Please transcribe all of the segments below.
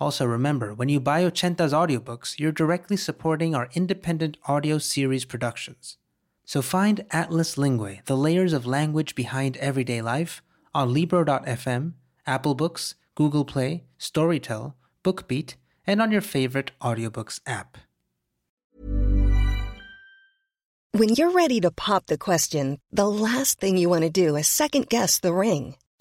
Also, remember when you buy Ochenta's audiobooks, you're directly supporting our independent audio series productions. So find Atlas Linguae, the layers of language behind everyday life, on Libro.fm, Apple Books, Google Play, Storytel, BookBeat, and on your favorite audiobooks app. When you're ready to pop the question, the last thing you want to do is second guess the ring.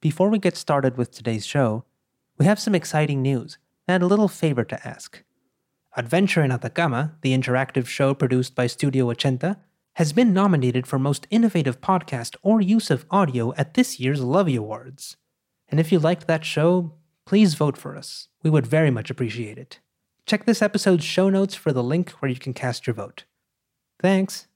Before we get started with today's show, we have some exciting news and a little favor to ask. Adventure in Atacama, the interactive show produced by Studio Ochenta, has been nominated for Most Innovative Podcast or Use of Audio at this year's Lovie Awards. And if you liked that show, please vote for us. We would very much appreciate it. Check this episode's show notes for the link where you can cast your vote. Thanks.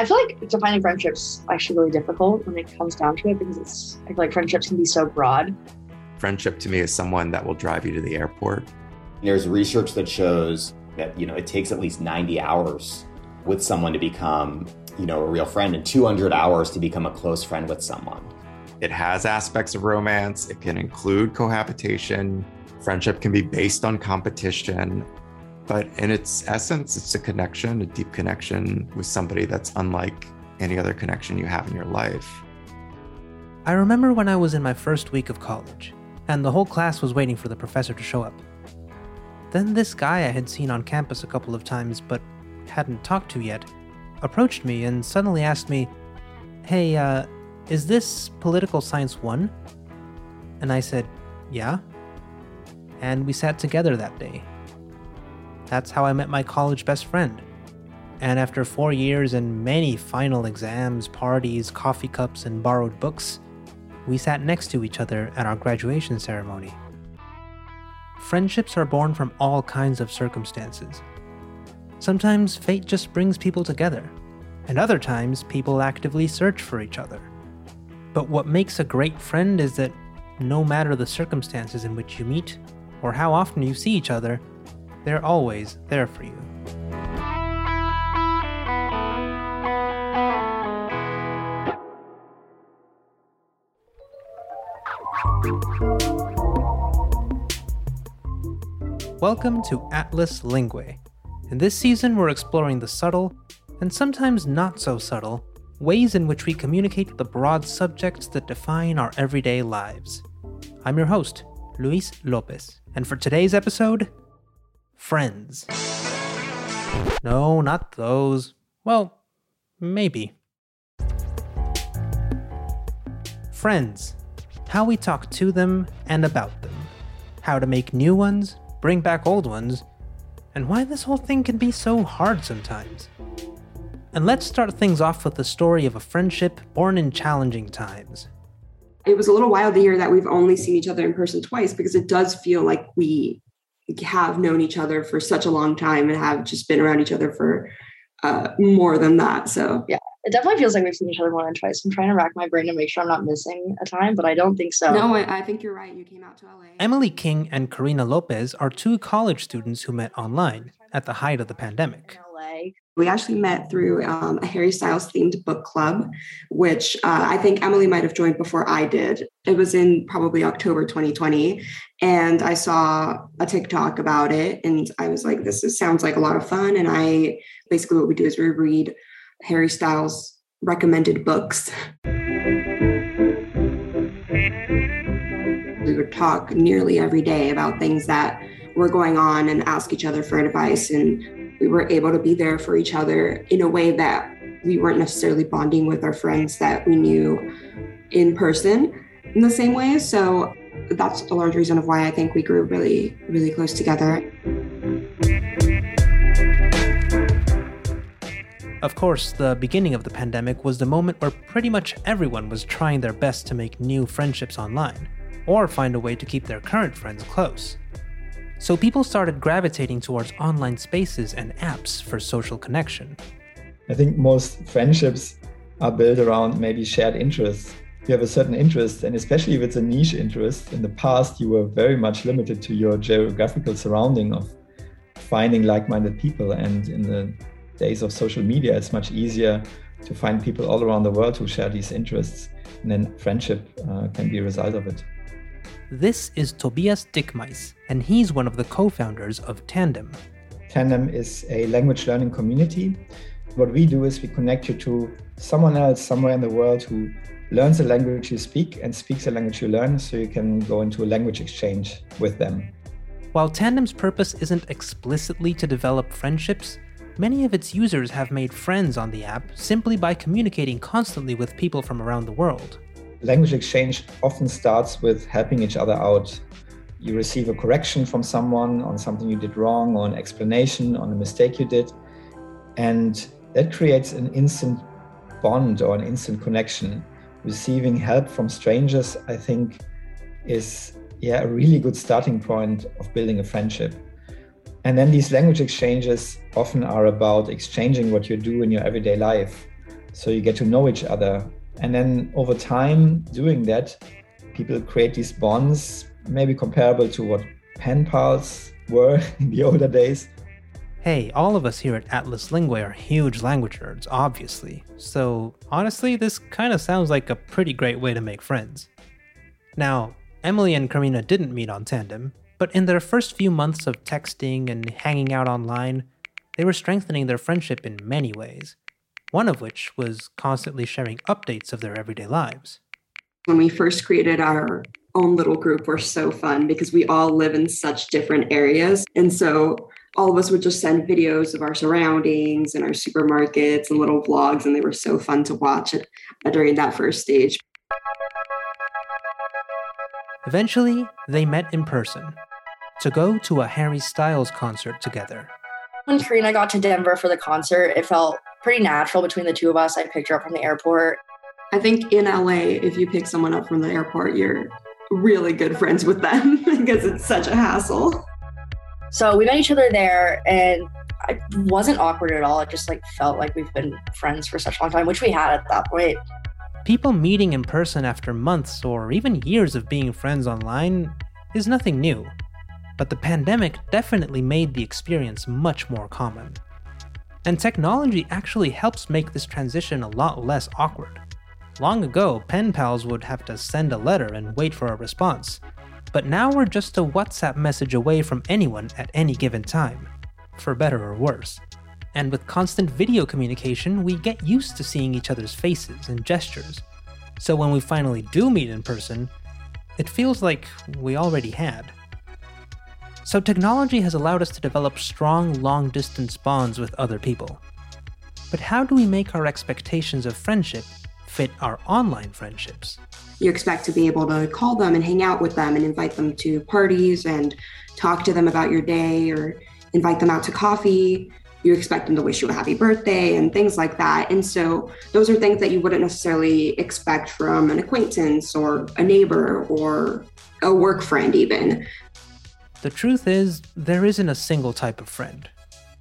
I feel like defining friendships actually really difficult when it comes down to it because it's I feel like friendships can be so broad. Friendship to me is someone that will drive you to the airport. There's research that shows that you know it takes at least 90 hours with someone to become you know a real friend and 200 hours to become a close friend with someone. It has aspects of romance, it can include cohabitation. Friendship can be based on competition, but in its essence, it's a connection, a deep connection with somebody that's unlike any other connection you have in your life. I remember when I was in my first week of college, and the whole class was waiting for the professor to show up. Then this guy I had seen on campus a couple of times but hadn't talked to yet approached me and suddenly asked me, Hey, uh, is this Political Science 1? And I said, Yeah. And we sat together that day. That's how I met my college best friend. And after four years and many final exams, parties, coffee cups, and borrowed books, we sat next to each other at our graduation ceremony. Friendships are born from all kinds of circumstances. Sometimes fate just brings people together, and other times people actively search for each other. But what makes a great friend is that no matter the circumstances in which you meet or how often you see each other, they're always there for you. Welcome to Atlas Linguae. In this season, we're exploring the subtle, and sometimes not so subtle, ways in which we communicate the broad subjects that define our everyday lives. I'm your host, Luis Lopez, and for today's episode, Friends. No, not those. Well, maybe. Friends. How we talk to them and about them. How to make new ones, bring back old ones, and why this whole thing can be so hard sometimes. And let's start things off with the story of a friendship born in challenging times. it was a little wild to hear that we've only seen each other in person twice because it does feel like we have known each other for such a long time and have just been around each other for uh, more than that. So Yeah. It definitely feels like we've seen each other more than twice. I'm trying to rack my brain to make sure I'm not missing a time, but I don't think so. no, I, I think you're right. You came out to LA. Emily King and Karina Lopez are two college students who met online at the height of the pandemic. in LA. We actually met through um, a Harry Styles themed book club, which uh, I think Emily might have joined before I did. It was in probably October 2020. And I saw a TikTok about it. And I was like, this is, sounds like a lot of fun. And I basically what we do is we read Harry Styles recommended books. We would talk nearly every day about things that were going on and ask each other for advice. And we were able to be there for each other in a way that we weren't necessarily bonding with our friends that we knew in person in the same way. So that's a large reason of why I think we grew really, really close together. Of course, the beginning of the pandemic was the moment where pretty much everyone was trying their best to make new friendships online, or find a way to keep their current friends close. So people started gravitating towards online spaces and apps for social connection. I think most friendships are built around maybe shared interests. You have a certain interest, and especially if it's a niche interest, in the past you were very much limited to your geographical surrounding of finding like minded people. And in the days of social media, it's much easier to find people all around the world who share these interests, and then friendship uh, can be a result of it. This is Tobias Dickmeis, and he's one of the co founders of Tandem. Tandem is a language learning community. What we do is we connect you to someone else somewhere in the world who learns the language you speak and speaks the language you learn, so you can go into a language exchange with them. While Tandem's purpose isn't explicitly to develop friendships, many of its users have made friends on the app simply by communicating constantly with people from around the world. Language exchange often starts with helping each other out. You receive a correction from someone on something you did wrong or an explanation on a mistake you did. And that creates an instant bond or an instant connection. Receiving help from strangers, I think, is yeah, a really good starting point of building a friendship. And then these language exchanges often are about exchanging what you do in your everyday life. So you get to know each other. And then over time, doing that, people create these bonds, maybe comparable to what pen pals were in the older days. Hey, all of us here at Atlas Linguae are huge language nerds, obviously. So, honestly, this kind of sounds like a pretty great way to make friends. Now, Emily and Karina didn't meet on Tandem, but in their first few months of texting and hanging out online, they were strengthening their friendship in many ways, one of which was constantly sharing updates of their everyday lives. When we first created our own little group were so fun because we all live in such different areas. And so all of us would just send videos of our surroundings and our supermarkets and little vlogs, and they were so fun to watch it during that first stage. Eventually, they met in person to go to a Harry Styles concert together. When Karina got to Denver for the concert, it felt pretty natural between the two of us. I picked her up from the airport. I think in LA, if you pick someone up from the airport, you're really good friends with them because it's such a hassle. So we met each other there and I wasn't awkward at all. It just like felt like we've been friends for such a long time, which we had at that point. People meeting in person after months or even years of being friends online is nothing new. But the pandemic definitely made the experience much more common. And technology actually helps make this transition a lot less awkward. Long ago, pen pals would have to send a letter and wait for a response. But now we're just a WhatsApp message away from anyone at any given time, for better or worse. And with constant video communication, we get used to seeing each other's faces and gestures. So when we finally do meet in person, it feels like we already had. So technology has allowed us to develop strong, long distance bonds with other people. But how do we make our expectations of friendship fit our online friendships? You expect to be able to call them and hang out with them and invite them to parties and talk to them about your day or invite them out to coffee. You expect them to wish you a happy birthday and things like that. And so, those are things that you wouldn't necessarily expect from an acquaintance or a neighbor or a work friend, even. The truth is, there isn't a single type of friend.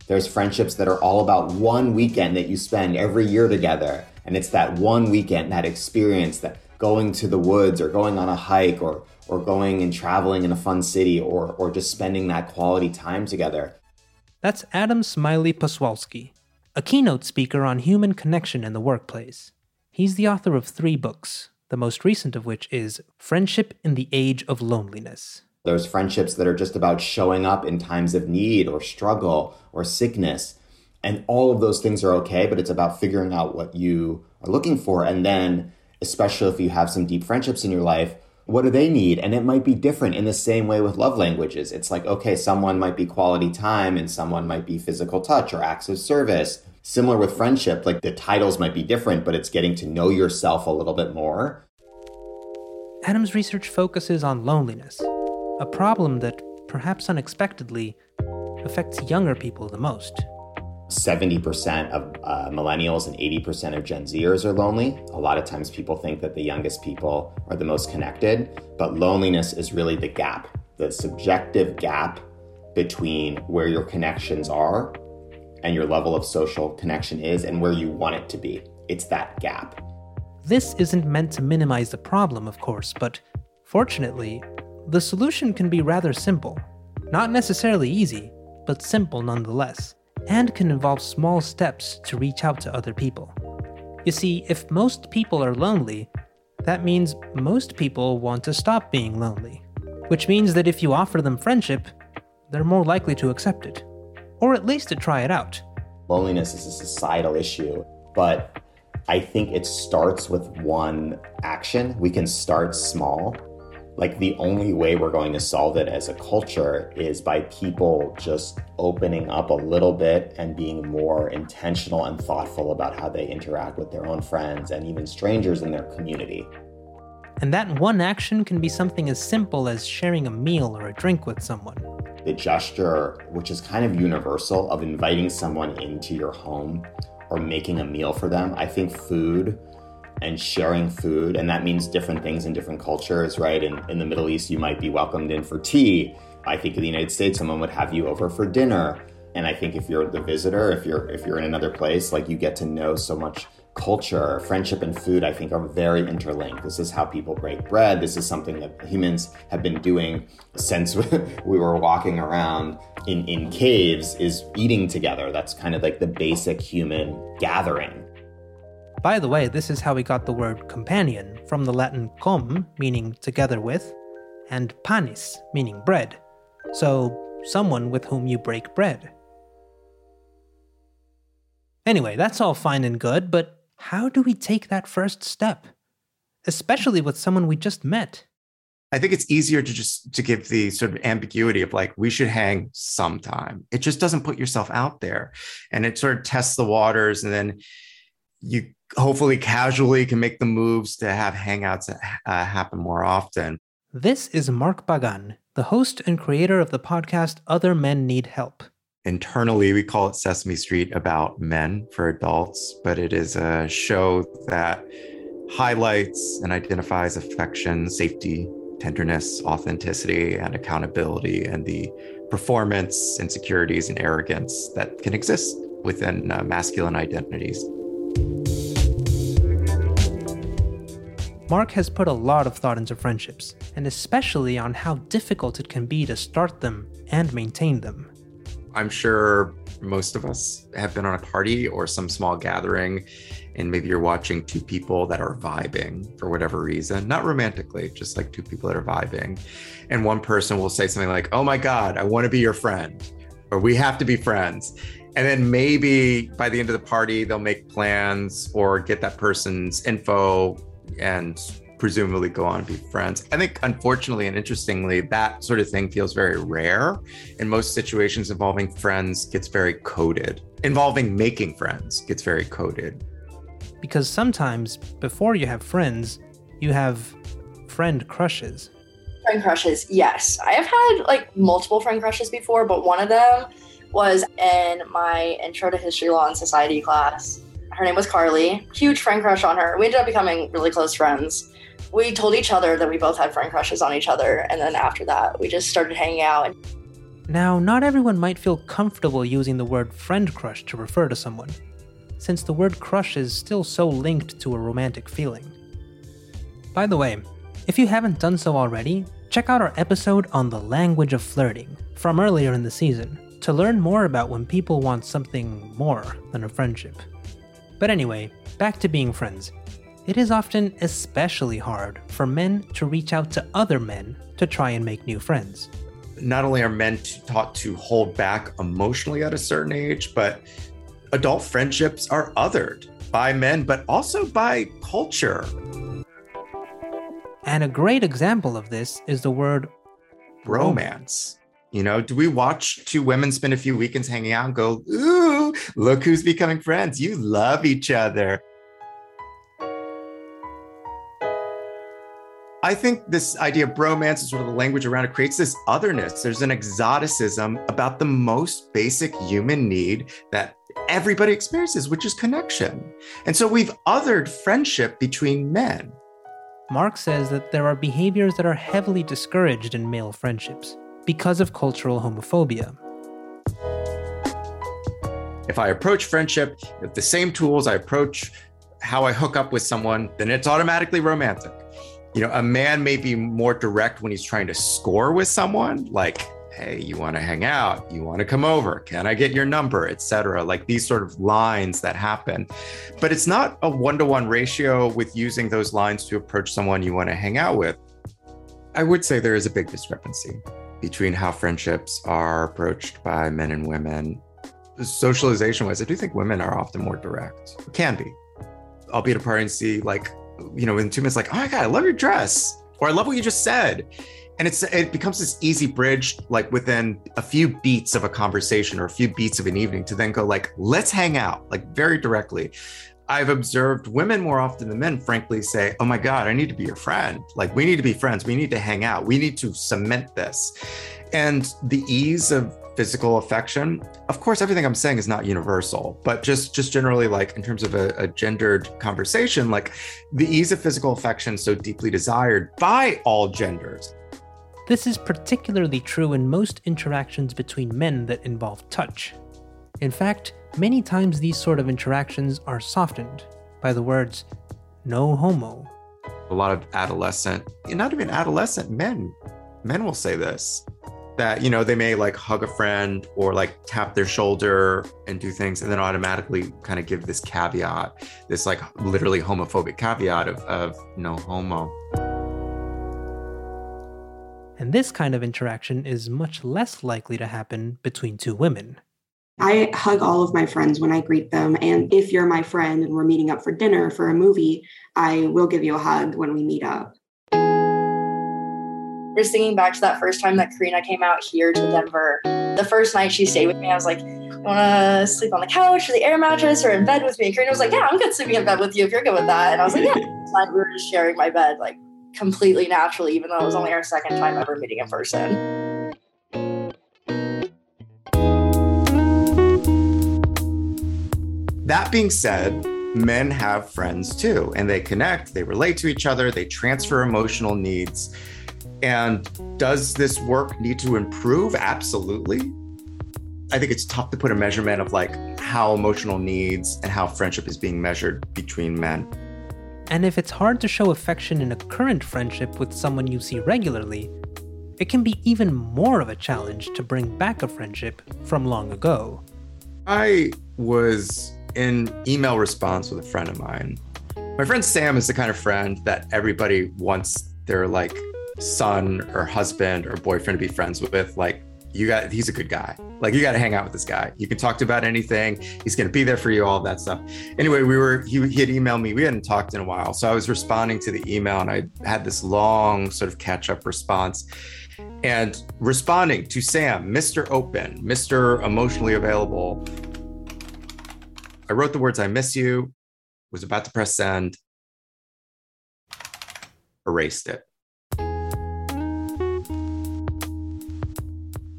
There's friendships that are all about one weekend that you spend every year together. And it's that one weekend, that experience, that going to the woods or going on a hike or, or going and traveling in a fun city or, or just spending that quality time together. That's Adam Smiley Poswolsky, a keynote speaker on human connection in the workplace. He's the author of three books, the most recent of which is Friendship in the Age of Loneliness. There's friendships that are just about showing up in times of need or struggle or sickness. And all of those things are okay, but it's about figuring out what you are looking for. And then, especially if you have some deep friendships in your life, what do they need? And it might be different in the same way with love languages. It's like, okay, someone might be quality time and someone might be physical touch or acts of service. Similar with friendship, like the titles might be different, but it's getting to know yourself a little bit more. Adam's research focuses on loneliness, a problem that, perhaps unexpectedly, affects younger people the most. 70% of uh, millennials and 80% of Gen Zers are lonely. A lot of times people think that the youngest people are the most connected, but loneliness is really the gap, the subjective gap between where your connections are and your level of social connection is and where you want it to be. It's that gap. This isn't meant to minimize the problem, of course, but fortunately, the solution can be rather simple. Not necessarily easy, but simple nonetheless, and can involve small steps to reach out to other people. You see, if most people are lonely, that means most people want to stop being lonely. Which means that if you offer them friendship, they're more likely to accept it. Or at least to try it out. Loneliness is a societal issue, but I think it starts with one action. We can start small. Like the only way we're going to solve it as a culture is by people just opening up a little bit and being more intentional and thoughtful about how they interact with their own friends and even strangers in their community. And that one action can be something as simple as sharing a meal or a drink with someone. The gesture, which is kind of universal, of inviting someone into your home or making a meal for them. I think food and sharing food, and that means different things in different cultures, right? In, in the Middle East, you might be welcomed in for tea. I think in the United States, someone would have you over for dinner. And I think if you're the visitor, if you're if you're in another place, like you get to know so much culture, friendship, and food, I think are very interlinked. This is how people break bread. This is something that humans have been doing since we were walking around in, in caves, is eating together. That's kind of like the basic human gathering. By the way, this is how we got the word companion from the Latin com, meaning together with, and panis, meaning bread. So, someone with whom you break bread. Anyway, that's all fine and good, but how do we take that first step? Especially with someone we just met. I think it's easier to just to give the sort of ambiguity of like we should hang sometime. It just doesn't put yourself out there, and it sort of tests the waters, and then you hopefully casually can make the moves to have hangouts uh, happen more often. This is Mark Pagán, the host and creator of the podcast Other Men Need Help. Internally, we call it Sesame Street about men for adults, but it is a show that highlights and identifies affection, safety, tenderness, authenticity, and accountability, and the performance, insecurities, and arrogance that can exist within uh, masculine identities. Mark has put a lot of thought into friendships, and especially on how difficult it can be to start them and maintain them. I'm sure most of us have been on a party or some small gathering, and maybe you're watching two people that are vibing for whatever reason, not romantically, just like two people that are vibing. And one person will say something like, Oh my God, I want to be your friend, or we have to be friends. And then maybe by the end of the party, they'll make plans or get that person's info and presumably go on to be friends. I think, unfortunately and interestingly, that sort of thing feels very rare. In most situations involving friends, gets very coded. Involving making friends gets very coded. Because sometimes, before you have friends, you have friend crushes. Friend crushes, yes. I have had like multiple friend crushes before, but one of them was in my intro to history, law, and society class her name was Carly. Huge friend crush on her. We ended up becoming really close friends. We told each other that we both had friend crushes on each other, and then after that, we just started hanging out. Now, not everyone might feel comfortable using the word friend crush to refer to someone, since the word crush is still so linked to a romantic feeling. By the way, if you haven't done so already, check out our episode on the language of flirting from earlier in the season. to learn more about when people want something more than a friendship. But anyway, back to being friends. It is often especially hard for men to reach out to other men to try and make new friends. Not only are men taught to hold back emotionally at a certain age, but adult friendships are othered by men, but also by culture. And a great example of this is the word Bromance. You know, do we watch two women spend a few weekends hanging out and go, ooh, look who's becoming friends? You love each other. I think this idea of bromance and sort of the language around it creates this otherness. There's an exoticism about the most basic human need that everybody experiences, which is connection. And so we've othered friendship between men. Mark says that there are behaviors that are heavily discouraged in male friendships because of cultural homophobia. If I approach friendship with the same tools I approach how I hook up with someone, then it's automatically romantic. You know, a man may be more direct when he's trying to score with someone, like, hey, you want to hang out, you want to come over, can I get your number, etc. Like these sort of lines that happen. But it's not a one-to-one ratio with using those lines to approach someone you want to hang out with. I would say there is a big discrepancy between how friendships are approached by men and women. Socialization wise, I do think women are often more direct, can be. I'll be at a party and see like you know, in two minutes, like, oh my God, I love your dress. Or I love what you just said. And it's it becomes this easy bridge, like within a few beats of a conversation or a few beats of an evening to then go like, let's hang out, like very directly. I've observed women more often than men, frankly, say, Oh my God, I need to be your friend. Like, we need to be friends. We need to hang out. We need to cement this. And the ease of physical affection of course everything i'm saying is not universal but just just generally like in terms of a, a, gendered conversation like the ease of physical affection so deeply desired by all genders this is particularly true in most interactions between men that involve touch in fact many times these sort of interactions are softened by the words no homo. A lot of adolescent not even adolescent men men will say this that you know they may like hug a friend or like tap their shoulder and do things and then automatically kind of give this caveat this like literally homophobic caveat of, of no homo. And this kind of interaction is much less likely to happen between two women I hug all of my friends when I greet them. And if you're my friend and we're meeting up for dinner for a movie, I will give you a hug when we meet up just thinking back to that first time that Karina came out here to Denver. The first night she stayed with me, I was like, "You want to sleep on the couch or the air mattress or in bed with me?" And Karina was like, "Yeah, I'm good sleeping in bed with you if you're good with that." And I was like, "Yeah." And we were just sharing my bed like completely naturally, even though it was only our second time ever meeting in person. That being said, men have friends too, and they connect, they relate to each other, they transfer emotional needs. And does this work need to improve? Absolutely. I think it's tough to put a measurement of like how emotional needs and how friendship is being measured between men. And if it's hard to show affection in a current friendship with someone you see regularly, it can be even more of a challenge to bring back a friendship from long ago. I was in email response with a friend of mine. My friend Sam is the kind of friend that everybody wants their like son or husband or boyfriend to be friends with, like you got he's a good guy. Like you got to hang out with this guy. You can talk to about anything. He's going to be there for you, all that stuff. Anyway, we were he, he had emailed me. We hadn't talked in a while, so I was responding to the email, and I had this long sort of catch up response. And responding to Sam, Mr. Open, Mr. Emotionally Available, I wrote the words "I miss you," was about to press send, erased it.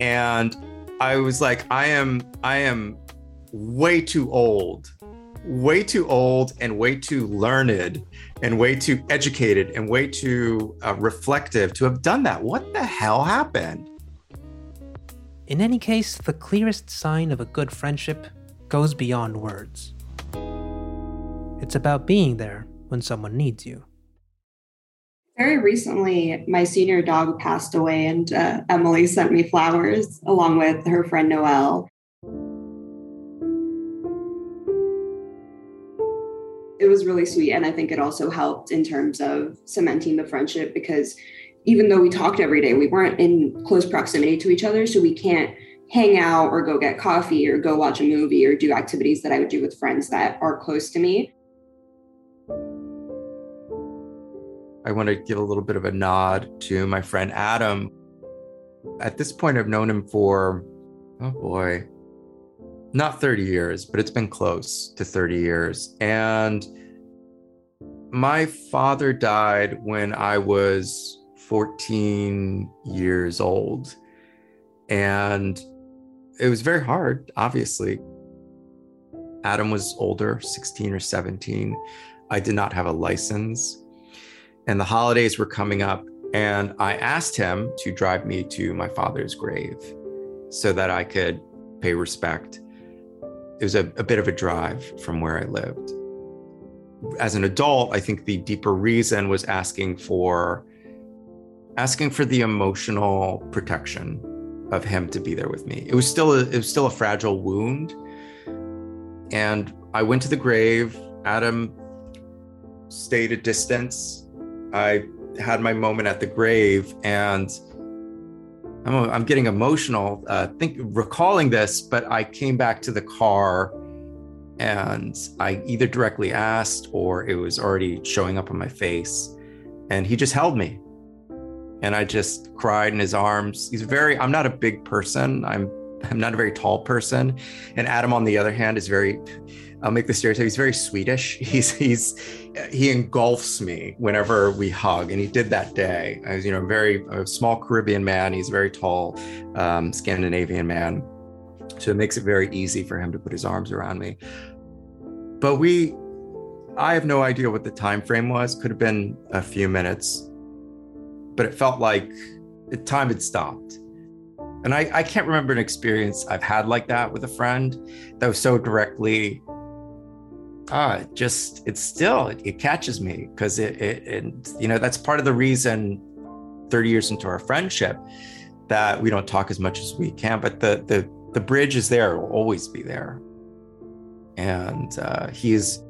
and I was like, I am, I am way too old, way too old, and way too learned, and way too educated, and way too uh, reflective to have done that. What the hell happened? In any case, the clearest sign of a good friendship goes beyond words. It's about being there when someone needs you. Very recently, my senior dog passed away, and uh, Emily sent me flowers along with her friend Noelle. It was really sweet, and I think it also helped in terms of cementing the friendship because even though we talked every day, we weren't in close proximity to each other, so we can't hang out or go get coffee or go watch a movie or do activities that I would do with friends that are close to me. I want to give a little bit of a nod to my friend Adam. At this point, I've known him for, oh boy, not 30 years, but it's been close to 30 years. And my father died when I was 14 years old. And it was very hard, obviously. Adam was older, 16 or 17. I did not have a license. And the holidays were coming up. And I asked him to drive me to my father's grave so that I could pay respect. It was a, a bit of a drive from where I lived. As an adult, I think the deeper reason was asking for asking for the emotional protection of him to be there with me. It was still a, it was still a fragile wound. And I went to the grave. Adam stayed a distance. I had my moment at the grave and I'm, I'm getting emotional uh, think recalling this, but I came back to the car and I either directly asked or it was already showing up on my face. And he just held me and I just cried in his arms. He's very I'm not a big person. I'm I'm not a very tall person. And Adam on the other hand is very I'll make the stereotype. He's very Swedish. He's he's he engulfs me whenever we hug, and he did that day. I was, you know, a very a small Caribbean man. He's a very tall um, Scandinavian man, so it makes it very easy for him to put his arms around me. But we, I have no idea what the time frame was. Could have been a few minutes, but it felt like time had stopped. And I, I can't remember an experience I've had like that with a friend that was so directly ah, just it's still it, it catches me because it, it, it you know that's part of the reason 30 years into our friendship that we don't talk as much as we can but the the the bridge is there will always be there and uh, he's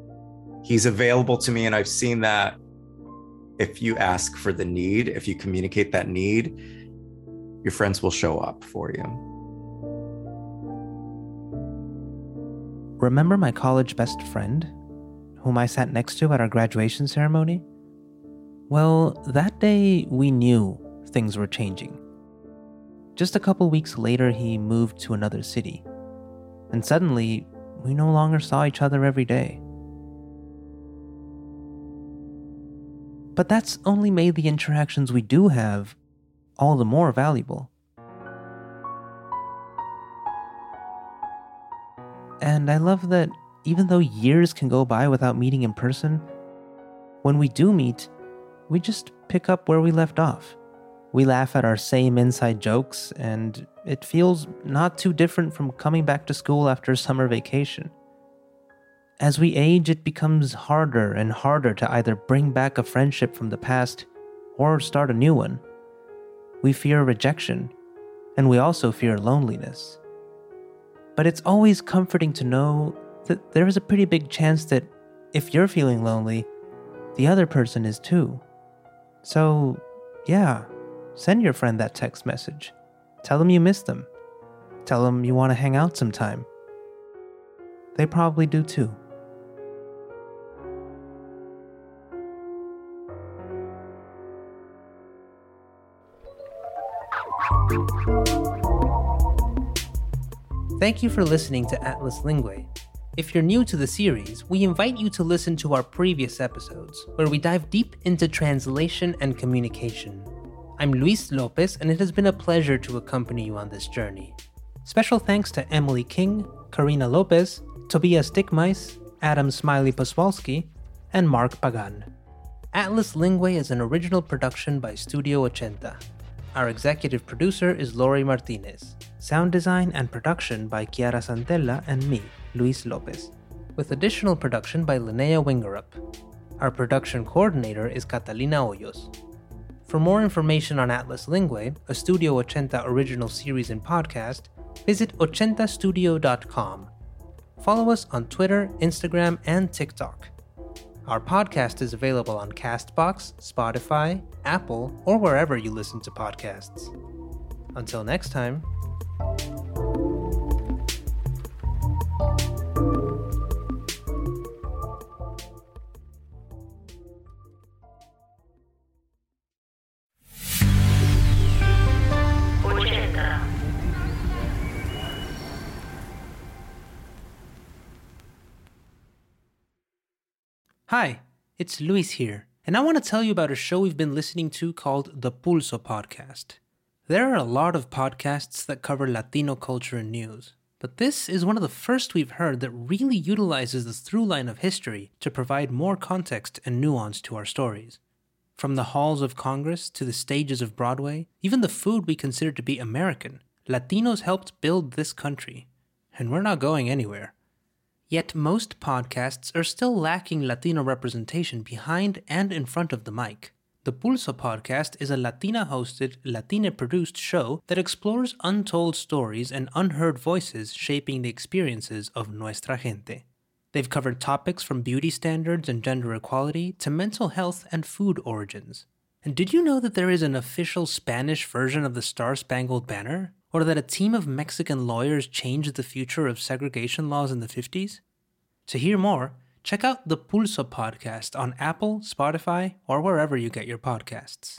he's available to me and i've seen that if you ask for the need if you communicate that need your friends will show up for you Remember my college best friend, whom I sat next to at our graduation ceremony? Well, that day we knew things were changing. Just a couple weeks later, he moved to another city. And suddenly, we no longer saw each other every day. But that's only made the interactions we do have all the more valuable. And I love that even though years can go by without meeting in person, when we do meet, we just pick up where we left off. We laugh at our same inside jokes, and it feels not too different from coming back to school after summer vacation. As we age, it becomes harder and harder to either bring back a friendship from the past or start a new one. We fear rejection, and we also fear loneliness. But it's always comforting to know that there is a pretty big chance that if you're feeling lonely, the other person is too. So, yeah, send your friend that text message. Tell them you miss them. Tell them you want to hang out sometime. They probably do too. Thank you for listening to Atlas Linguae. If you're new to the series, we invite you to listen to our previous episodes, where we dive deep into translation and communication. I'm Luis Lopez, and it has been a pleasure to accompany you on this journey. Special thanks to Emily King, Karina Lopez, Tobias Dickmeis, Adam Smiley Poswolsky, and Mark Pagan. Atlas Linguae is an original production by Studio Ochenta. Our executive producer is Lory Martinez. Sound design and production by Chiara Santella and me, Luis Lopez, with additional production by Linnea Wingerup. Our production coordinator is Catalina Hoyos. For more information on Atlas Linguae, a Studio Ochenta original series and podcast, visit ochentastudio.com. Follow us on Twitter, Instagram, and TikTok. Our podcast is available on Castbox, Spotify, Apple, or wherever you listen to podcasts. Until next time. Hi, it's Luis here, and I want to tell you about a show we've been listening to called the Pulso Podcast. There are a lot of podcasts that cover Latino culture and news, but this is one of the first we've heard that really utilizes the through line of history to provide more context and nuance to our stories. From the halls of Congress to the stages of Broadway, even the food we consider to be American, Latinos helped build this country. And we're not going anywhere. Yet most podcasts are still lacking Latino representation behind and in front of the mic. The Pulso podcast is a Latina hosted, Latina produced show that explores untold stories and unheard voices shaping the experiences of nuestra gente. They've covered topics from beauty standards and gender equality to mental health and food origins. And did you know that there is an official Spanish version of the Star Spangled Banner? Or that a team of Mexican lawyers changed the future of segregation laws in the 50s? To hear more, check out the Pulso podcast on Apple, Spotify, or wherever you get your podcasts.